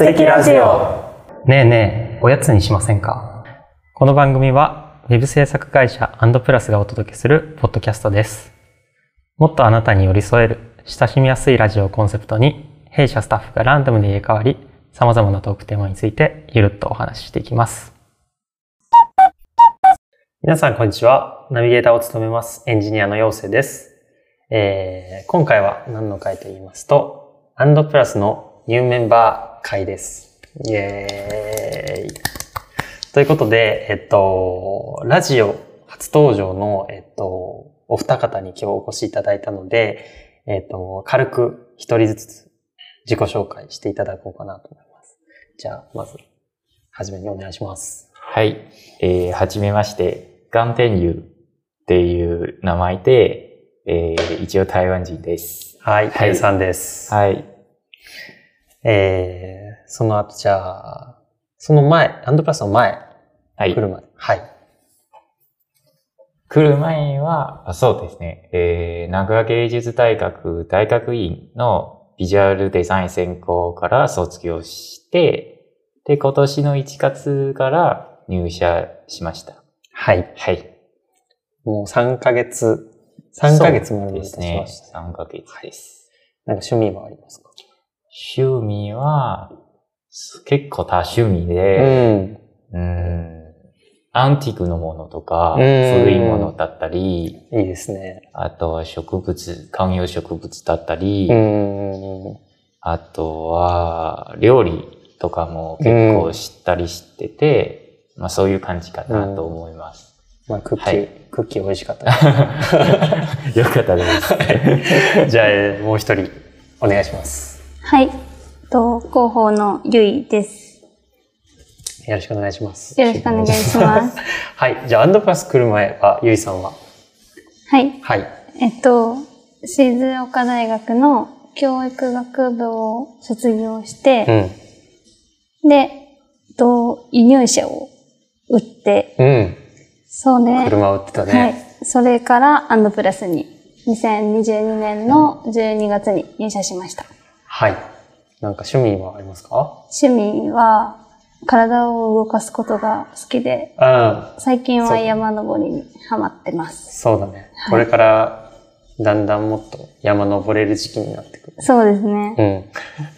アンドプラジオ。ねえねえ、おやつにしませんか？この番組は、ウェブ制作会社アンドプラスがお届けするポッドキャストです。もっとあなたに寄り添える、親しみやすいラジオをコンセプトに、弊社スタッフがランダムで入れ替わり、様々なトークテーマについてゆるっとお話ししていきます。皆さんこんにちは。ナビゲーターを務めますエンジニアの陽生です。えー、今回は何の回と言いますと、アンドプラスのニューメンバー回です。イエーイ。ということで、えっと、ラジオ初登場の、えっと、お二方に今日お越しいただいたので、えっと、軽く一人ずつ自己紹介していただこうかなと思います。じゃあ、まず、はじめにお願いします。はい。えー、はじめまして、ガンテンユっていう名前で、えー、一応台湾人です。はい、はいはい、さんです。はい。えー、その後、じゃあ、その前、アンドプラスの前、はい来。る前。はい。来る前は、あそうですね、えー、名古屋芸術大学大学院のビジュアルデザイン専攻から卒業して、で、今年の1月から入社しました。はい。はい。もう3ヶ月、3ヶ月もですねました。。3ヶ月です。なんか趣味はありますか？趣味は、結構多趣味うで、ん。うーんアンティークのものとか、うん古いものだったり、いいですね。あとは植物、観葉植物だったり、うん。あとは料理とかも結構知ったりしてて、まあそういう感じかなと思います。まあ、クッキー、はいクッキー美味しかったで よかったです。す。じゃあ、えーもう一人、お願いします。はい。と、広報のゆいです。よろしくお願いします。よろしくお願いします。はい。じゃあ、アンドプラス来る前は、ゆいさんは？はい。はい。えっと、静岡大学の教育学部を卒業しうて、ん。で、えっと、輸入車を売って、うん。そうね。車売ってたね。はい。それからアンドプラスに2022年の12月に入社しました。はい。なんか趣味はありますか？趣味は体を動かすことが好きで、うん。最近は山登りにハマってます。そうだね。これから、だんだんもっと山登れる時期になってくる。そうですね。うん。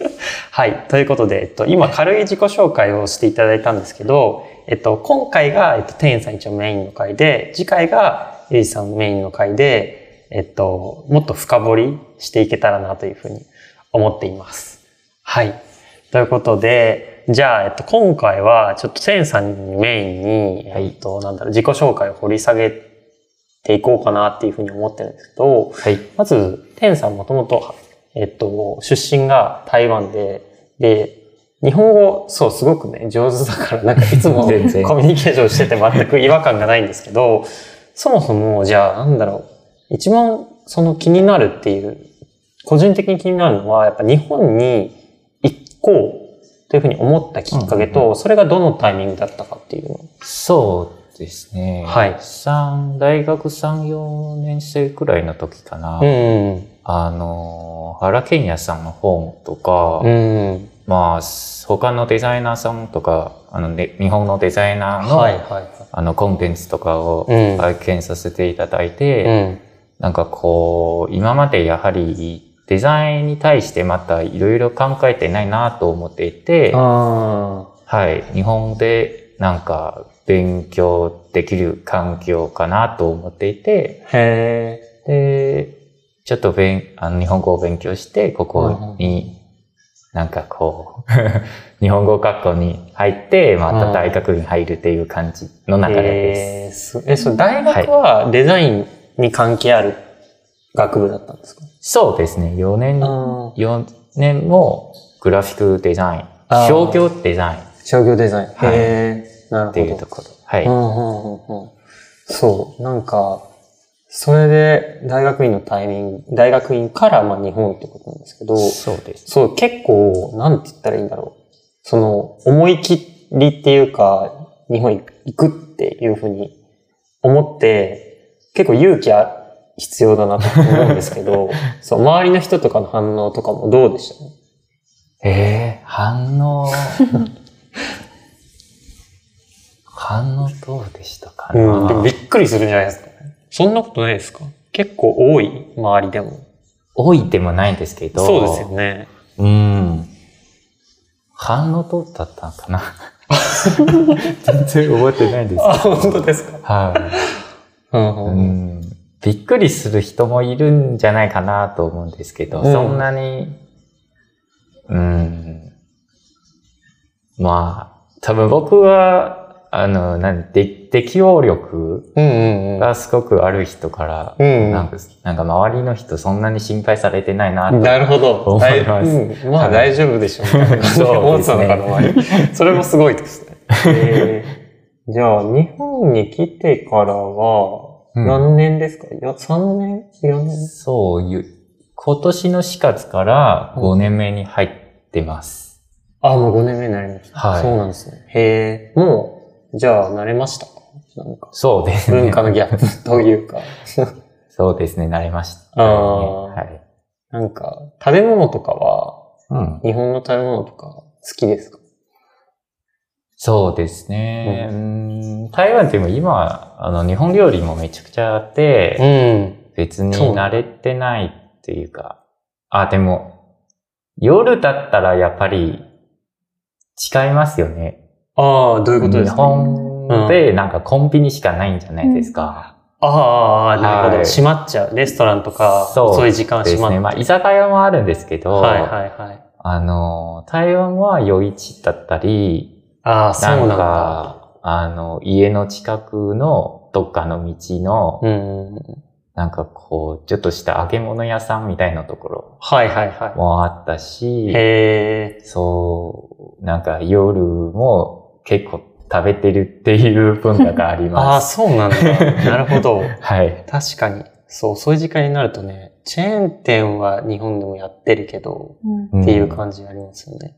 はい。ということで、えっと、今軽い自己紹介をしていただいたんですけど、えっと、今回が、えっと、天さん一応メインの回で、次回がゆいさんメインの回で、えっと、もっと深掘りしていけたらなというふうに思っています。はい。ということで、じゃあ、えっと、今回は、ちょっと天さんにメインに、はいえっと、なんだろう、自己紹介を掘り下げていこうかなっていうふうに思ってるんですけど、はい。まず、天さんもともと、えっと、出身が台湾で、で、日本語、そう、すごくね、上手だから、なんかいつも コミュニケーションしてて全く違和感がないんですけど、そもそも、じゃあ、なんだろう、一番その気になるっていう、個人的に気になるのは、やっぱ日本に行こうというふうに思ったきっかけと、うんうんそれがどのタイミングだったかっていうの。そうですね。はい三大学3、4年生くらいの時かな。うん。あの、原健也さんの本とか、うん。まあ、他のデザイナーさんとか、あの、ね、日本のデザイナーの、はいはいはい。あの、コンテンツとかをうん拝見させていただいて、うん。なんかこう、今までやはりデザインに対してまたいろいろ考えてないなと思っていて、あはい、日本でなんか勉強できる環境かなと思っていて。で、ちょっと勉あの日本語を勉強して、ここに、なんかこう、日本語学校に入って、また大学に入るっていう感じの流れです。えそれ大学はデザインに関係ある？学部だったんですか、そうですね、4年、あ4年もグラフィックデザイン商業デザインっ商業デザイン。はいへえ。なるほど。ていうところ。はい。うんうんうんうんそう。なんか、それで大学院のタイミング、大学院からまあ日本ってことなんですけど、そうです。そう、結構、なんて言ったらいいんだろう。その、思い切りっていうか、日本行くっていうふうに思って、結構勇気あ必要だなと思うんですけど、そう、周りの人とかの反応とかもどうでした？えー、反応、反応どうでしたかな、うん。でもびっくりするんじゃないですか。そんなことないですか？結構多い周りでも。多いでもないんですけど。そうですよね。うん。反応どうだったのかな？全然覚えてないんですあ。本当ですか？はい。うんううんんびっくりする人もいるんじゃないかなと思うんですけど、うん。そんなに、うん、まあ、多分僕は、あの、なんで、適応力うんうんうん。がすごくある人から、うんなんか、なんか周りの人そんなに心配されてないなと。なるほど。思い。ますうん。まあ大丈夫でしょうみたいな感じで思ってたのかな、周りそれもすごいですね。えー。じゃあ、日本に来てからは、うん何年ですか、いや ?3 年 ?4 年？そういう、今年の4月から5年目に入ってます。あ、もう5年目になりました。はいそうなんですね。へえ。もう、じゃあ、慣れました？かなんか、そうですね。文化のギャップというか。そうですね、慣れました、あーはい。なんか、食べ物とかは、うん。日本の食べ物とか好きですか？そうですね。うん台湾でも今、あの、日本料理もめちゃくちゃあって、ん。別に慣れてないっていうか、あ、でも、夜だったらやっぱり違いますよね。ああ、どういうことで日すか？本でなんかコンビニしかないんじゃないですか。ああ、なるほど。はい閉まっちゃう。レストランとか、そうそういう時間ですね。閉まっまあ、居酒屋もあるんですけど、はいはいはい。あの、台湾は夜市だったり、ああ、そうななんんだ。か、あの、家の近くのどっかの道の、うん。なんかこう、ちょっとした揚げ物屋さんみたいなところはいはいはもあったし、い。へえ。そう、なんか夜も結構食べてるっていう文化がありああ、ます。そうなんだ。なるほど。はい。確かに。そう、そういう時間になるとね、チェーン店は日本でもやってるけど、うんっていう感じありますよね。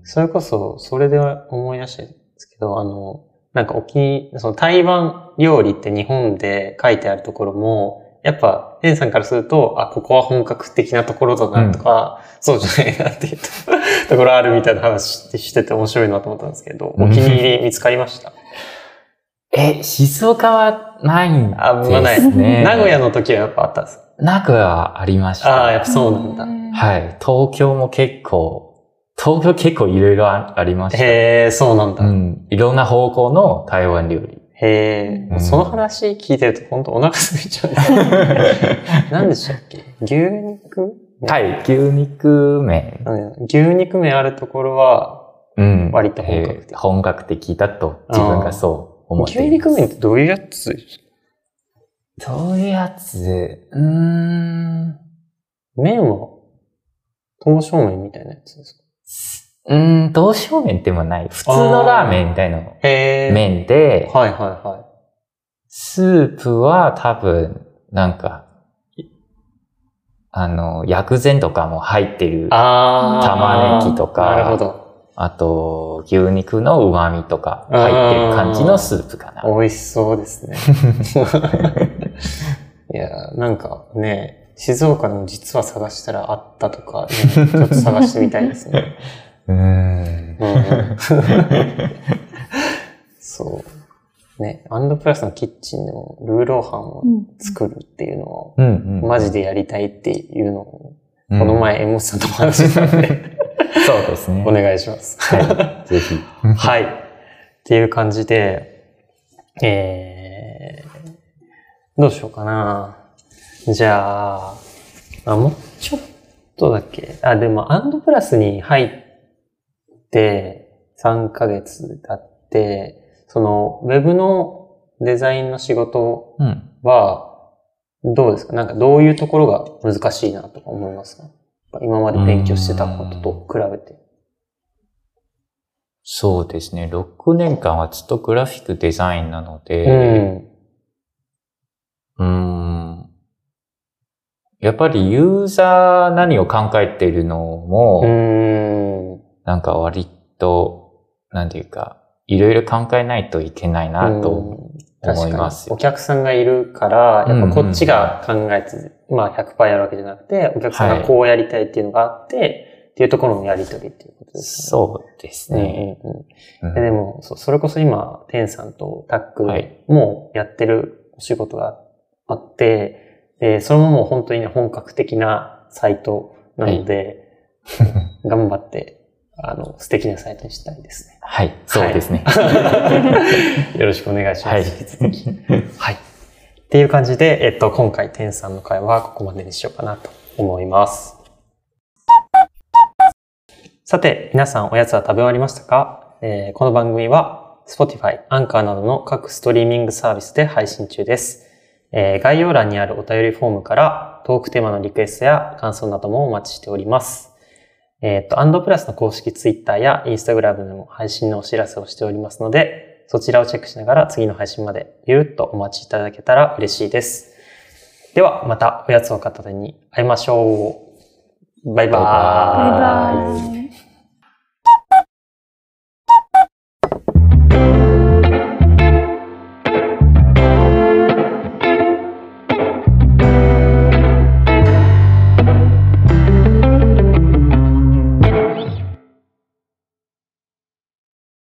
うん。それこそ、それで思い出したんですけど、あの、なんか沖、その台湾料理って日本で書いてあるところも、やっぱ、エンさんからすると、あ、ここは本格的なところだなとか、そうじゃないなっていうとところあるみたいな話してて面白いなと思ったんですけど、お気に入り見つかりました？え、静岡はないんですね。あんまない名古屋の時はやっぱあったんですか？名古屋はありました。ああ、やっぱそうなんだ。はい。東京も結構、東京結構いろいろあありました。へえ、そうなんだ。うん。いろんな方向の台湾料理。へえ、うんその話聞いてると本当お腹空いちゃう。何でしたっけ？牛肉？はい。牛肉麺。うん牛肉麺あるところは、うん。割と本格的えー本格的だと自分がそう思って牛います。肉麺ってどういうやつどういうやつ？うーん。麺は、刀削麺みたいなやつですか？うーん、刀削麺でもない。普通のラーメンみたいな。麺で、はいはいはい。スープは多分、なんか、いあの、薬膳とかも入ってる。ああー。玉ねぎとかなるほど。と、牛肉の旨味とか入ってる感じのスープかな。美味しそうですね。いや、なんかね、静岡でも実は探したらあったとか、ねちょっと探してみたいですね。うーん。うんそう。ね、アンドプラスのキッチンでもルーローハンをうん作るっていうのを。マジでやりたいっていうのを、うんこの前、エモスさんとも話してたんで、そうですね。お願いします。はい。ぜひ。はい。っていう感じで、えー、どうしようかな。じゃあ、あ、もうちょっとだけ？あ、でも、アンドプラスに入って3ヶ月経って、その、ウェブのデザインの仕事うん。は、どうですか？なんかどういうところが難しいなとか思いますか？今まで勉強してたことと比べて。そうですね。6年間はずっとグラフィックデザインなのうで、ん。うーん。やっぱりユーザー何を考えているのも、うん。なんか割と、なんていうか、いろいろ考えないといけないなとうん。思いますお客さんがいるから、やっぱこっちが考えて、まあ100%やるわけじゃなくて、お客さんがこうやりたいっていうのがあって、っていうところのやりとりっていうことですそうですね。ね。うんうんうん。うん。ででも、そそれこそ今、テンさんとタックはい。もやってるお仕事があって、で、それももう本当にね、本格的なサイトなので、頑張って、あの、素敵なサイトにしたいですね。はい、そうですね。よろしくお願いします。はい引き続きはい。っていう感じで、えっと、今回、テンさんの会はここまでにしようかなと思います。さて、皆さんおやつは食べ終わりましたか、えーこの番組は Spotify、Anchor などの各ストリーミングサービスで配信中です。えー概要欄にあるお便りフォームからトークテーマのリクエストや感想などもお待ちしております。えっ、と、アンドプラスの公式 Twitter や Instagram でも配信のお知らせをしておりますので、そちらをチェックしながら次の配信までゆるっとお待ちいただけたら嬉しいです。では、またおやつを片手に会いましょう。バイバーイバイバーイ